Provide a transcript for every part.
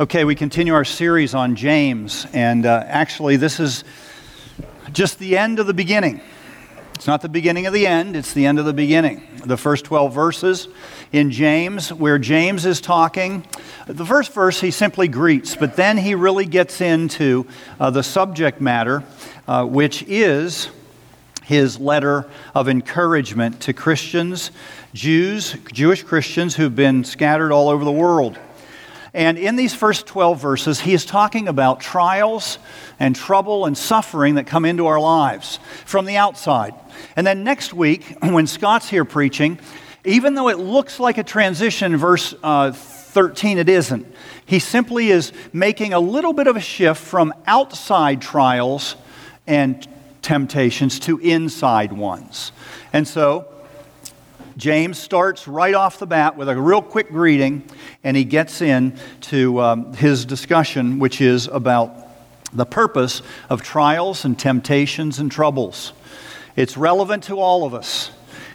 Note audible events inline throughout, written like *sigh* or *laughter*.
Okay, we continue our series on James, and uh, actually, this is just the end of the beginning. It's not the beginning of the end, it's the end of the beginning. The first 12 verses in James, where James is talking, the first verse he simply greets, but then he really gets into uh, the subject matter, uh, which is his letter of encouragement to Christians, Jews, Jewish Christians who've been scattered all over the world. And in these first 12 verses, he is talking about trials and trouble and suffering that come into our lives from the outside. And then next week, *clears throat* when Scott's here preaching, even though it looks like a transition, verse uh, 13, it isn't. He simply is making a little bit of a shift from outside trials and temptations to inside ones. And so, James starts right off the bat with a real quick greeting, and he gets into um, his discussion, which is about the purpose of trials and temptations and troubles. It's relevant to all of us.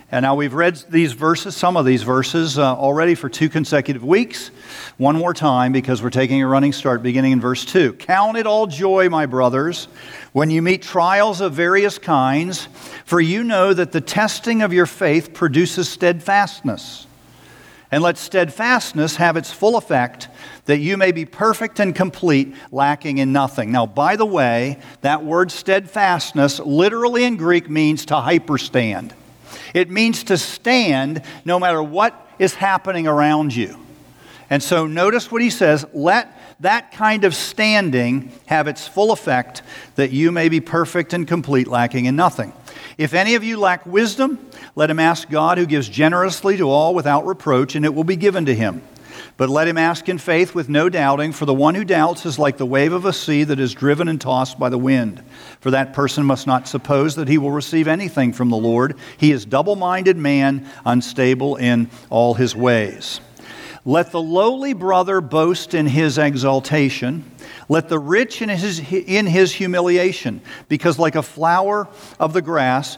And now we've read these verses, some of these verses, uh, already for two consecutive weeks. One more time because we're taking a running start beginning in verse 2. Count it all joy, my brothers, when you meet trials of various kinds, for you know that the testing of your faith produces steadfastness. And let steadfastness have its full effect, that you may be perfect and complete, lacking in nothing. Now, by the way, that word steadfastness literally in Greek means to hyperstand. It means to stand no matter what is happening around you. And so notice what he says let that kind of standing have its full effect, that you may be perfect and complete, lacking in nothing. If any of you lack wisdom, let him ask God, who gives generously to all without reproach, and it will be given to him. But let him ask in faith with no doubting, for the one who doubts is like the wave of a sea that is driven and tossed by the wind. For that person must not suppose that he will receive anything from the Lord. He is double minded man, unstable in all his ways. Let the lowly brother boast in his exaltation. Let the rich in his, in his humiliation, because like a flower of the grass,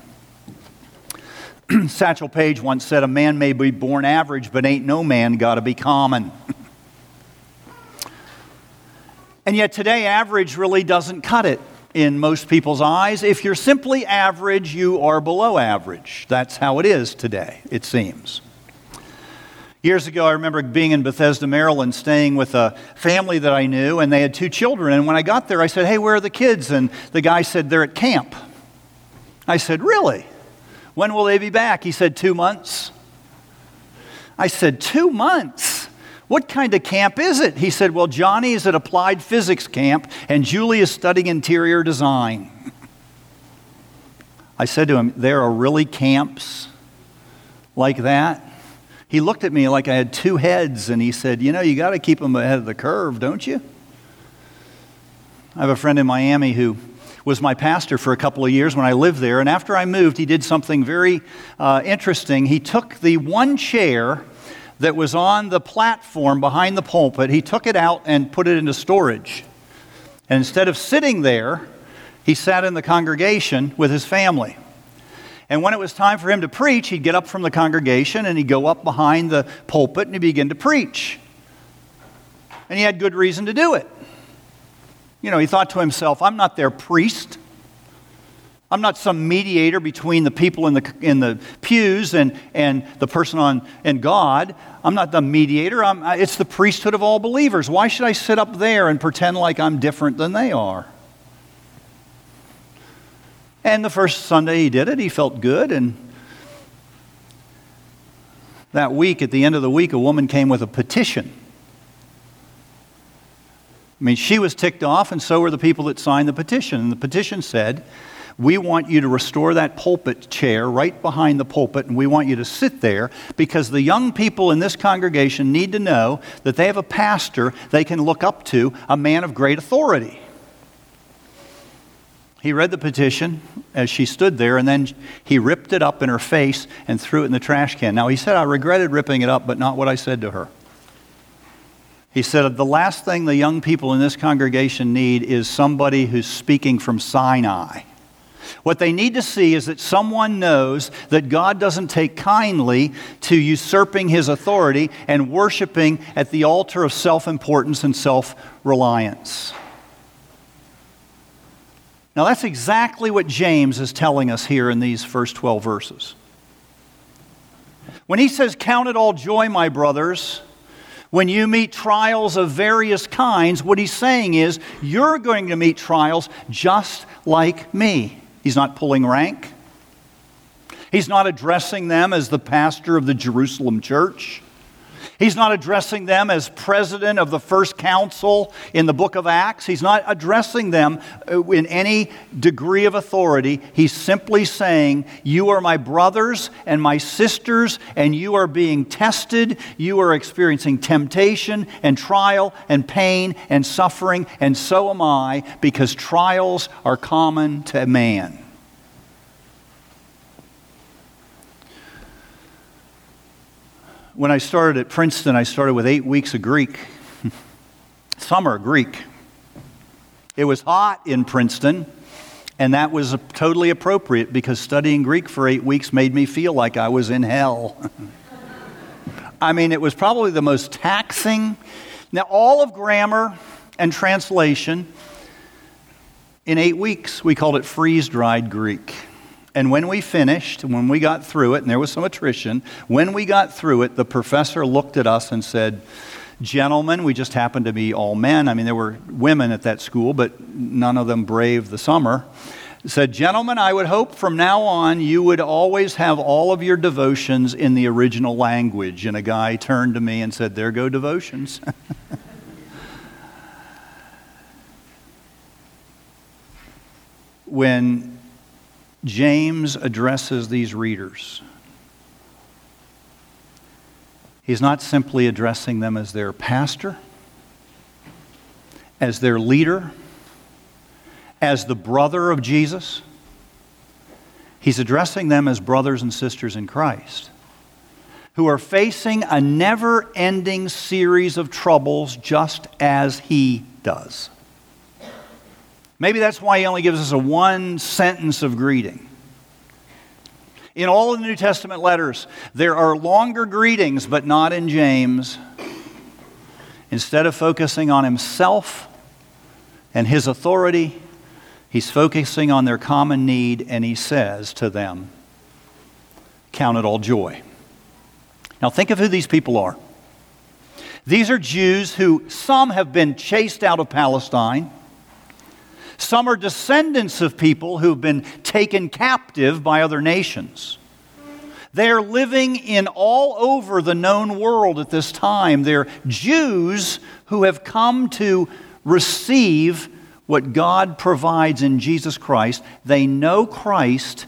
*clears throat* Satchel Paige once said, A man may be born average, but ain't no man got to be common. *laughs* and yet today, average really doesn't cut it in most people's eyes. If you're simply average, you are below average. That's how it is today, it seems. Years ago, I remember being in Bethesda, Maryland, staying with a family that I knew, and they had two children. And when I got there, I said, Hey, where are the kids? And the guy said, They're at camp. I said, Really? When will they be back? He said, Two months. I said, Two months? What kind of camp is it? He said, Well, Johnny is at applied physics camp, and Julie is studying interior design. I said to him, There are really camps like that? He looked at me like I had two heads, and he said, You know, you got to keep them ahead of the curve, don't you? I have a friend in Miami who was my pastor for a couple of years when I lived there. And after I moved, he did something very uh, interesting. He took the one chair that was on the platform behind the pulpit, he took it out and put it into storage. And instead of sitting there, he sat in the congregation with his family. And when it was time for him to preach, he'd get up from the congregation and he'd go up behind the pulpit and he'd begin to preach. And he had good reason to do it. You know, he thought to himself, I'm not their priest. I'm not some mediator between the people in the, in the pews and, and the person on and God. I'm not the mediator. I'm, it's the priesthood of all believers. Why should I sit up there and pretend like I'm different than they are? And the first Sunday he did it, he felt good. And that week, at the end of the week, a woman came with a petition I mean, she was ticked off, and so were the people that signed the petition. And the petition said, We want you to restore that pulpit chair right behind the pulpit, and we want you to sit there because the young people in this congregation need to know that they have a pastor they can look up to, a man of great authority. He read the petition as she stood there, and then he ripped it up in her face and threw it in the trash can. Now, he said, I regretted ripping it up, but not what I said to her. He said, The last thing the young people in this congregation need is somebody who's speaking from Sinai. What they need to see is that someone knows that God doesn't take kindly to usurping his authority and worshiping at the altar of self importance and self reliance. Now, that's exactly what James is telling us here in these first 12 verses. When he says, Count it all joy, my brothers, when you meet trials of various kinds, what he's saying is, You're going to meet trials just like me. He's not pulling rank. He's not addressing them as the pastor of the Jerusalem church. He's not addressing them as president of the first council in the book of Acts. He's not addressing them uh, in any degree of authority. He's simply saying, You are my brothers and my sisters, and you are being tested. You are experiencing temptation and trial and pain and suffering, and so am I, because trials are common to man. When I started at Princeton, I started with eight weeks of Greek, *laughs* summer Greek. It was hot in Princeton, and that was totally appropriate because studying Greek for eight weeks made me feel like I was in hell. *laughs* I mean, it was probably the most taxing. Now, all of grammar and translation in eight weeks, we called it freeze dried Greek. And when we finished, when we got through it, and there was some attrition, when we got through it, the professor looked at us and said, Gentlemen, we just happened to be all men. I mean, there were women at that school, but none of them braved the summer. Said, Gentlemen, I would hope from now on you would always have all of your devotions in the original language. And a guy turned to me and said, There go devotions. *laughs* when James addresses these readers. He's not simply addressing them as their pastor, as their leader, as the brother of Jesus. He's addressing them as brothers and sisters in Christ who are facing a never ending series of troubles just as he does. Maybe that's why he only gives us a one sentence of greeting. In all of the New Testament letters, there are longer greetings, but not in James. Instead of focusing on himself and his authority, he's focusing on their common need, and he says to them, Count it all joy. Now, think of who these people are. These are Jews who some have been chased out of Palestine. Some are descendants of people who've been taken captive by other nations. They're living in all over the known world at this time. They're Jews who have come to receive what God provides in Jesus Christ. They know Christ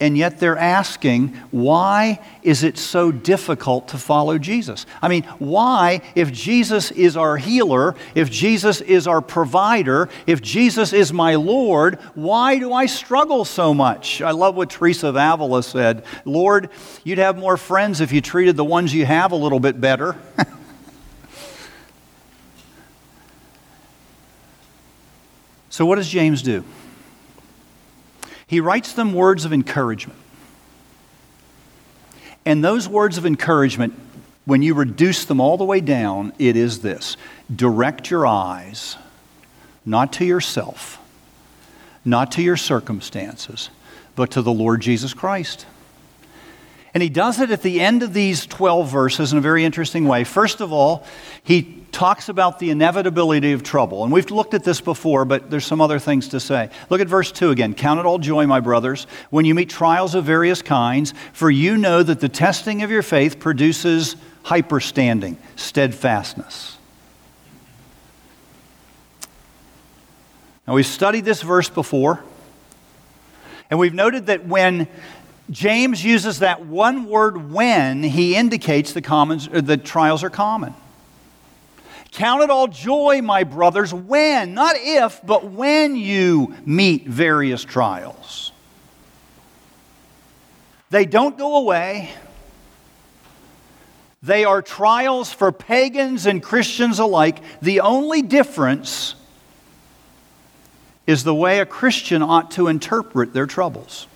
and yet they're asking, why is it so difficult to follow Jesus? I mean, why, if Jesus is our healer, if Jesus is our provider, if Jesus is my Lord, why do I struggle so much? I love what Teresa of Avila said Lord, you'd have more friends if you treated the ones you have a little bit better. *laughs* so, what does James do? He writes them words of encouragement. And those words of encouragement, when you reduce them all the way down, it is this direct your eyes not to yourself, not to your circumstances, but to the Lord Jesus Christ. And he does it at the end of these 12 verses in a very interesting way. First of all, he talks about the inevitability of trouble. And we've looked at this before, but there's some other things to say. Look at verse 2 again. Count it all joy, my brothers, when you meet trials of various kinds, for you know that the testing of your faith produces hyperstanding, steadfastness. Now, we've studied this verse before, and we've noted that when James uses that one word when, he indicates the, commons, the trials are common. Count it all joy, my brothers, when, not if, but when you meet various trials. They don't go away. They are trials for pagans and Christians alike. The only difference is the way a Christian ought to interpret their troubles.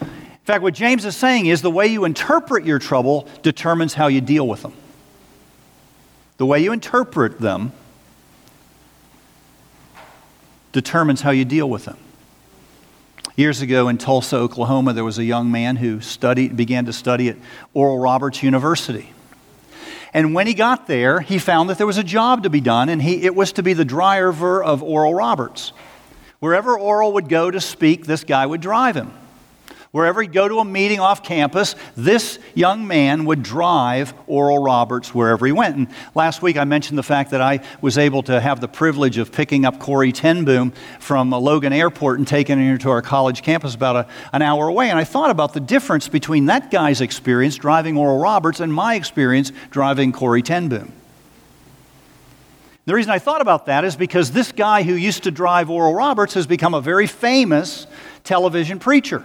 In fact, what James is saying is the way you interpret your trouble determines how you deal with them. The way you interpret them determines how you deal with them. Years ago in Tulsa, Oklahoma, there was a young man who studied, began to study at Oral Roberts University. And when he got there, he found that there was a job to be done, and he, it was to be the driver of Oral Roberts. Wherever Oral would go to speak, this guy would drive him. Wherever he'd go to a meeting off campus, this young man would drive Oral Roberts wherever he went. And last week I mentioned the fact that I was able to have the privilege of picking up Corrie ten Boom from Logan Airport and taking him to our college campus about a, an hour away. And I thought about the difference between that guy's experience driving Oral Roberts and my experience driving Corrie ten Boom. The reason I thought about that is because this guy who used to drive Oral Roberts has become a very famous television preacher.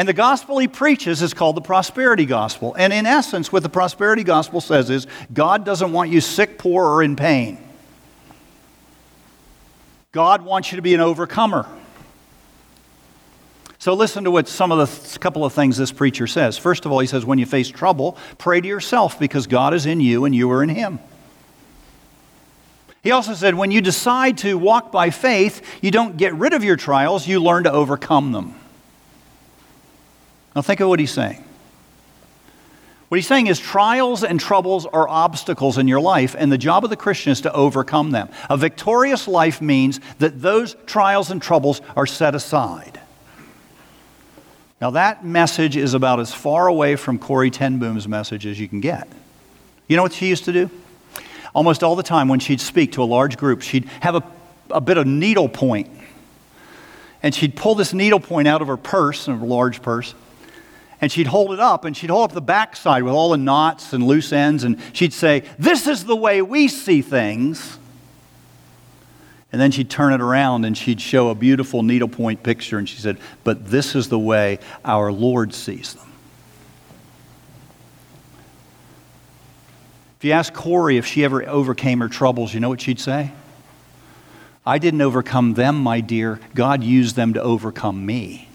And the gospel he preaches is called the prosperity gospel. And in essence, what the prosperity gospel says is God doesn't want you sick, poor, or in pain. God wants you to be an overcomer. So listen to what some of the couple of things this preacher says. First of all, he says, when you face trouble, pray to yourself because God is in you and you are in him. He also said, when you decide to walk by faith, you don't get rid of your trials, you learn to overcome them. Now, think of what he's saying. What he's saying is trials and troubles are obstacles in your life, and the job of the Christian is to overcome them. A victorious life means that those trials and troubles are set aside. Now, that message is about as far away from Corrie ten Boom's message as you can get. You know what she used to do? Almost all the time when she'd speak to a large group, she'd have a, a bit of needle point. And she'd pull this needle point out of her purse, a large purse, and she'd hold it up and she'd hold up the backside with all the knots and loose ends and she'd say, This is the way we see things. And then she'd turn it around and she'd show a beautiful needlepoint picture and she said, But this is the way our Lord sees them. If you ask Corrie if she ever overcame her troubles, you know what she'd say? I didn't overcome them, my dear. God used them to overcome me.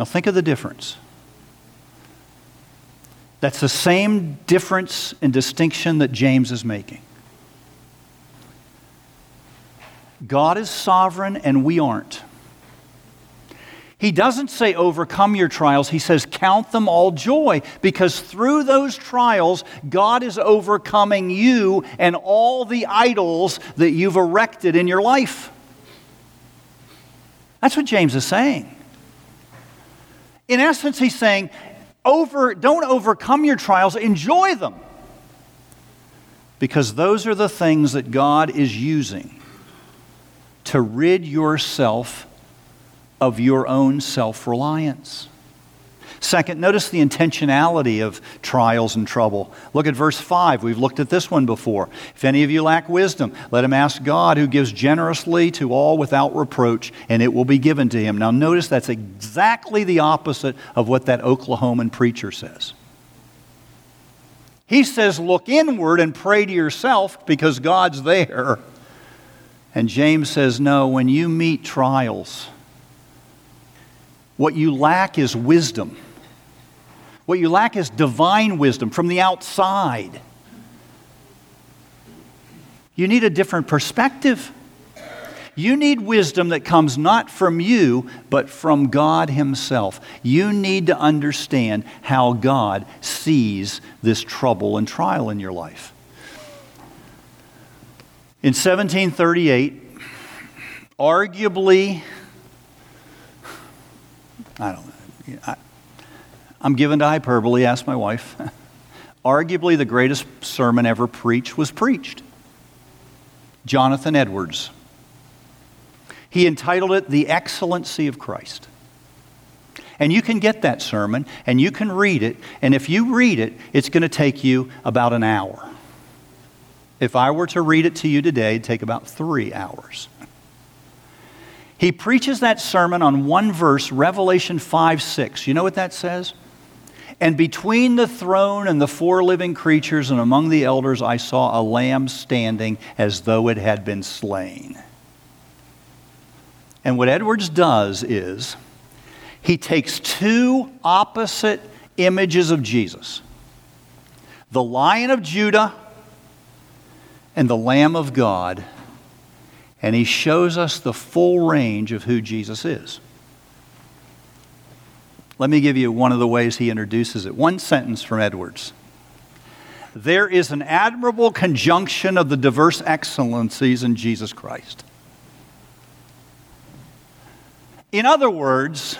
Now, think of the difference. That's the same difference and distinction that James is making. God is sovereign and we aren't. He doesn't say overcome your trials. He says count them all joy because through those trials, God is overcoming you and all the idols that you've erected in your life. That's what James is saying. In essence, he's saying, over, don't overcome your trials, enjoy them. Because those are the things that God is using to rid yourself of your own self reliance. Second, notice the intentionality of trials and trouble. Look at verse 5. We've looked at this one before. If any of you lack wisdom, let him ask God, who gives generously to all without reproach, and it will be given to him. Now, notice that's exactly the opposite of what that Oklahoman preacher says. He says, Look inward and pray to yourself because God's there. And James says, No, when you meet trials, what you lack is wisdom. What you lack is divine wisdom from the outside. You need a different perspective. You need wisdom that comes not from you, but from God Himself. You need to understand how God sees this trouble and trial in your life. In 1738, arguably, I don't know. I, I'm given to hyperbole, ask my wife. *laughs* Arguably, the greatest sermon ever preached was preached. Jonathan Edwards. He entitled it The Excellency of Christ. And you can get that sermon and you can read it. And if you read it, it's going to take you about an hour. If I were to read it to you today, it'd take about three hours. He preaches that sermon on one verse, Revelation 5 6. You know what that says? And between the throne and the four living creatures and among the elders, I saw a lamb standing as though it had been slain. And what Edwards does is he takes two opposite images of Jesus the Lion of Judah and the Lamb of God, and he shows us the full range of who Jesus is. Let me give you one of the ways he introduces it. One sentence from Edwards. There is an admirable conjunction of the diverse excellencies in Jesus Christ. In other words,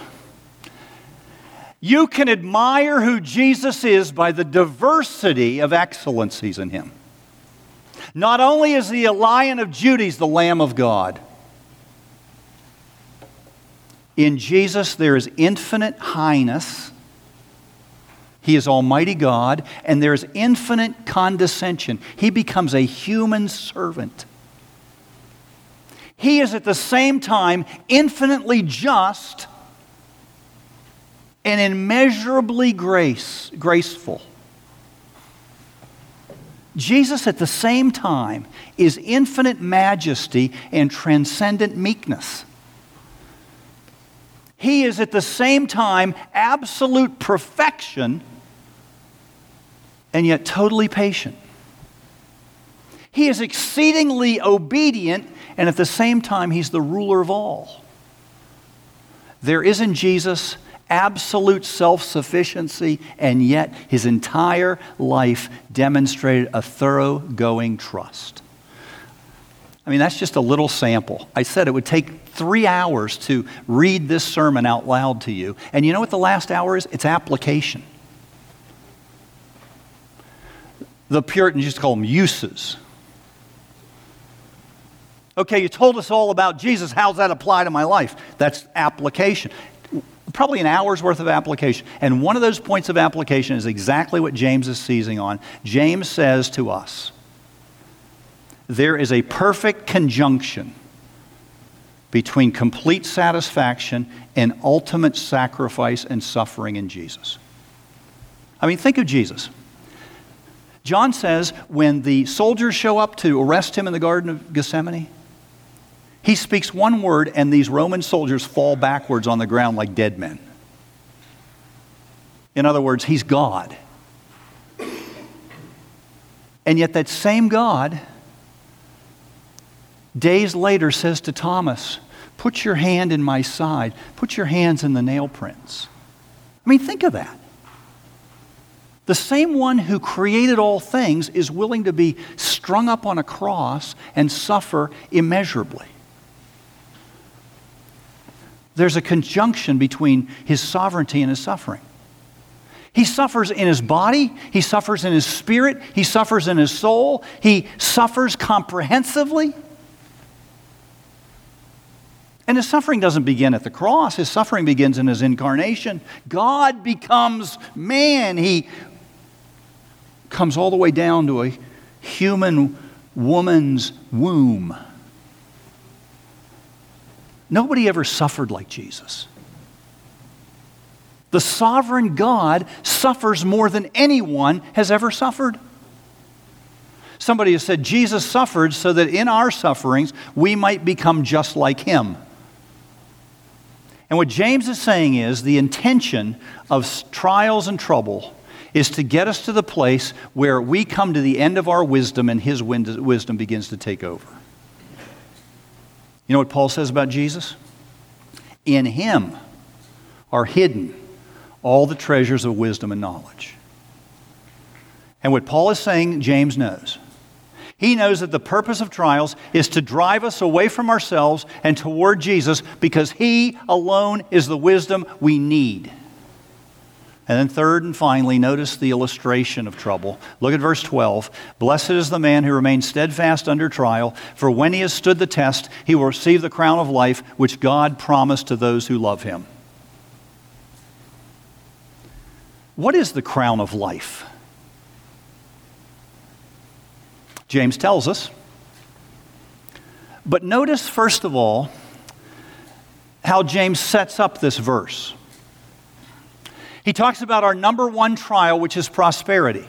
you can admire who Jesus is by the diversity of excellencies in him. Not only is he a lion of Judah, the Lamb of God. In Jesus, there is infinite highness. He is Almighty God, and there is infinite condescension. He becomes a human servant. He is at the same time infinitely just and immeasurably grace, graceful. Jesus, at the same time, is infinite majesty and transcendent meekness. He is at the same time absolute perfection and yet totally patient. He is exceedingly obedient, and at the same time, he's the ruler of all. There is in Jesus absolute self sufficiency, and yet his entire life demonstrated a thoroughgoing trust. I mean, that's just a little sample. I said it would take three hours to read this sermon out loud to you. And you know what the last hour is? It's application. The Puritans used to call them uses. Okay, you told us all about Jesus. How's that apply to my life? That's application. Probably an hour's worth of application. And one of those points of application is exactly what James is seizing on. James says to us, there is a perfect conjunction between complete satisfaction and ultimate sacrifice and suffering in Jesus. I mean, think of Jesus. John says when the soldiers show up to arrest him in the Garden of Gethsemane, he speaks one word, and these Roman soldiers fall backwards on the ground like dead men. In other words, he's God. And yet, that same God days later says to Thomas, Put your hand in my side, put your hands in the nail prints. I mean, think of that. The same one who created all things is willing to be strung up on a cross and suffer immeasurably. There's a conjunction between his sovereignty and his suffering. He suffers in his body, he suffers in his spirit, he suffers in his soul, he suffers comprehensively. And his suffering doesn't begin at the cross, his suffering begins in his incarnation. God becomes man. He comes all the way down to a human woman's womb. Nobody ever suffered like Jesus. The sovereign God suffers more than anyone has ever suffered. Somebody has said Jesus suffered so that in our sufferings we might become just like him. And what James is saying is the intention of trials and trouble is to get us to the place where we come to the end of our wisdom and his wisdom begins to take over. You know what Paul says about Jesus? In him are hidden all the treasures of wisdom and knowledge. And what Paul is saying, James knows. He knows that the purpose of trials is to drive us away from ourselves and toward Jesus because He alone is the wisdom we need. And then, third and finally, notice the illustration of trouble. Look at verse 12. Blessed is the man who remains steadfast under trial, for when he has stood the test, he will receive the crown of life which God promised to those who love him. What is the crown of life? James tells us. But notice, first of all, how James sets up this verse. He talks about our number one trial, which is prosperity.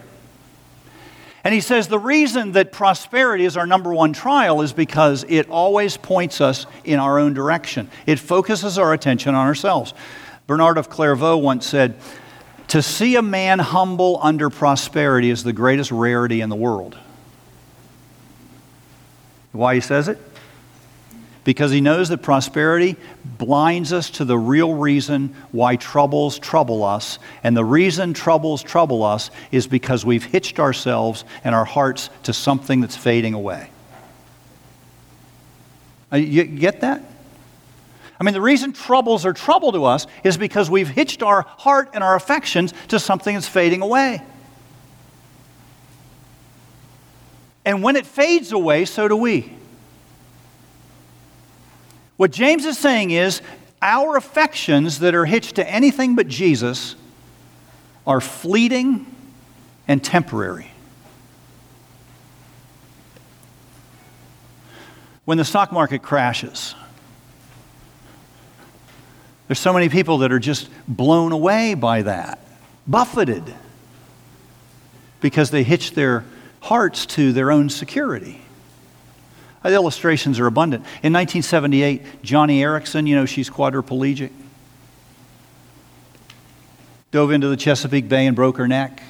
And he says the reason that prosperity is our number one trial is because it always points us in our own direction. It focuses our attention on ourselves. Bernard of Clairvaux once said, To see a man humble under prosperity is the greatest rarity in the world. Why he says it? Because he knows that prosperity blinds us to the real reason why troubles trouble us. And the reason troubles trouble us is because we've hitched ourselves and our hearts to something that's fading away. Uh, you get that? I mean, the reason troubles are trouble to us is because we've hitched our heart and our affections to something that's fading away. And when it fades away, so do we. What James is saying is our affections that are hitched to anything but Jesus are fleeting and temporary. When the stock market crashes, there's so many people that are just blown away by that, buffeted, because they hitch their hearts to their own security. Uh, the illustrations are abundant. In 1978, Joni Eareckson, you know, she's quadriplegic, dove into the Chesapeake Bay and broke her neck.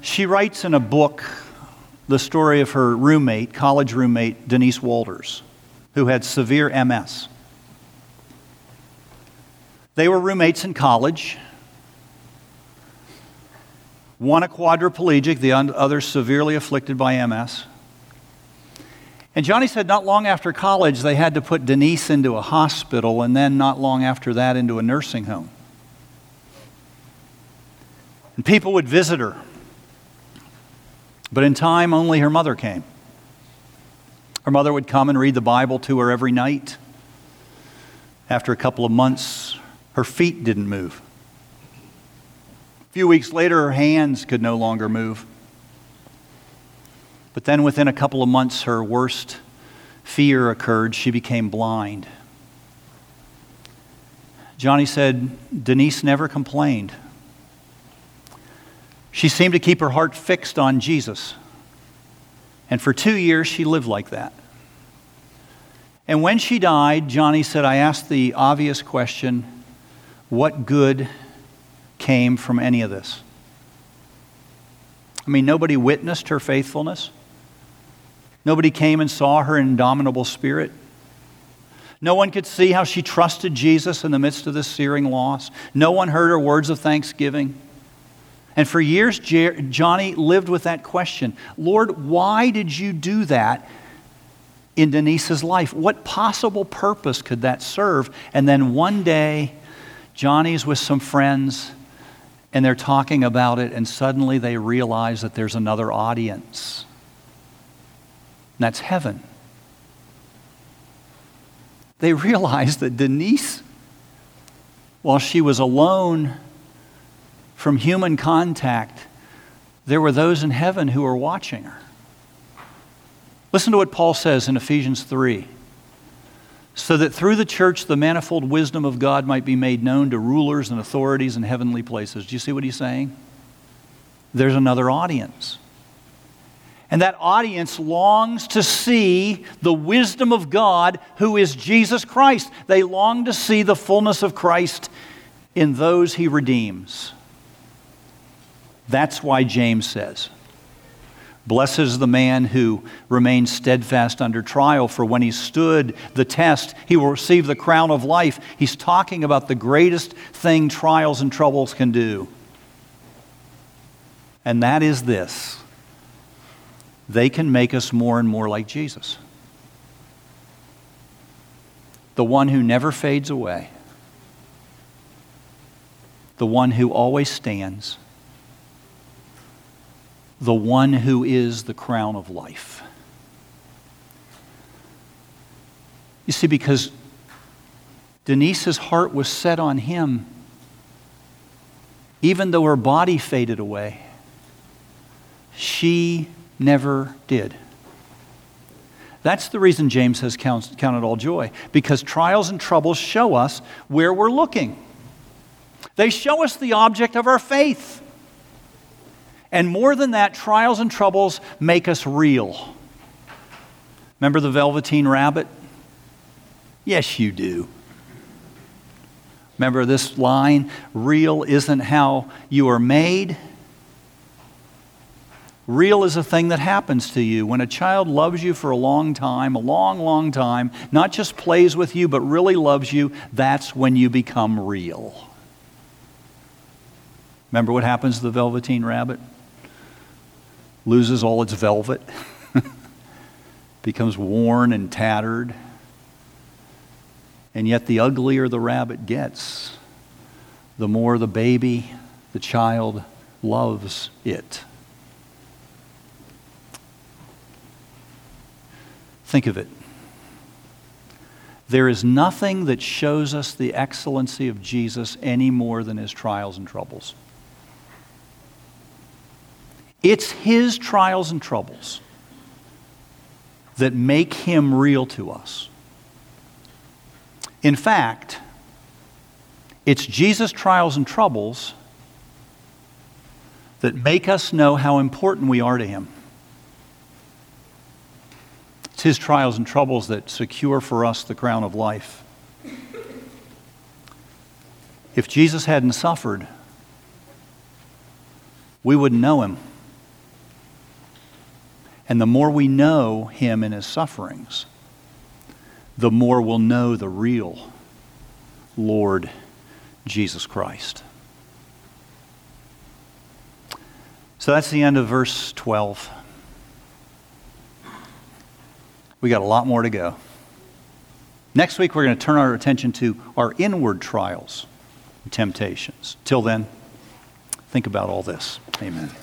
She writes in a book the story of her roommate, college roommate, Denise Walters, who had severe MS. They were roommates in college. One a quadriplegic, the other severely afflicted by MS. And Joni said not long after college, they had to put Denise into a hospital, and then not long after that, into a nursing home. And people would visit her. But in time, only her mother came. Her mother would come and read the Bible to her every night. After a couple of months, her feet didn't move. Few weeks later, her hands could no longer move. But then within a couple of months, her worst fear occurred. She became blind. Joni said, Denise never complained. She seemed to keep her heart fixed on Jesus. And for two years, she lived like that. And when she died, Joni said, I asked the obvious question what good came from any of this? I mean, nobody witnessed her faithfulness. Nobody came and saw her indomitable spirit. No one could see how she trusted Jesus in the midst of this searing loss. No one heard her words of thanksgiving. And for years, Joni lived with that question Lord, why did you do that in Denise's life? What possible purpose could that serve? And then one day, Joni's with some friends and they're talking about it, and suddenly they realize that there's another audience. And that's heaven. They *laughs* realize that Denise, while she was alone from human contact, there were those in heaven who were watching her. Listen to what Paul says in Ephesians 3 so that through the church the manifold wisdom of God might be made known to rulers and authorities in heavenly places. Do you see what he's saying? There's another audience. And that audience longs to see the wisdom of God, who is Jesus Christ. They long to see the fullness of Christ in those he redeems. That's why James says, Blessed is the man who remains steadfast under trial, for when he stood the test, he will receive the crown of life. He's talking about the greatest thing trials and troubles can do. And that is this they can make us more and more like Jesus. The one who never fades away, the one who always stands, the one who is the crown of life. You see, because Denise's heart was set on him, even though her body faded away, she never did. That's the reason James has count, counted all joy, because trials and troubles show us where we're looking. They show us the object of our faith. And more than that, trials and troubles make us real. Remember the Velveteen Rabbit? Yes, you do. Remember this line real isn't how you are made. Real is a thing that happens to you. When a child loves you for a long time, a long, long time, not just plays with you, but really loves you, that's when you become real. Remember what happens to the Velveteen Rabbit? Loses all its velvet, *laughs* becomes worn and tattered. And yet, the uglier the rabbit gets, the more the baby, the child, loves it. Think of it. There is nothing that shows us the excellency of Jesus any more than his trials and troubles. It's his trials and troubles that make him real to us. In fact, it's Jesus' trials and troubles that make us know how important we are to him. It's his trials and troubles that secure for us the crown of life. If Jesus hadn't suffered, we wouldn't know him. And the more we know him in his sufferings, the more we'll know the real Lord Jesus Christ. So that's the end of verse 12. We got a lot more to go. Next week, we're going to turn our attention to our inward trials and temptations. Till then, think about all this. Amen.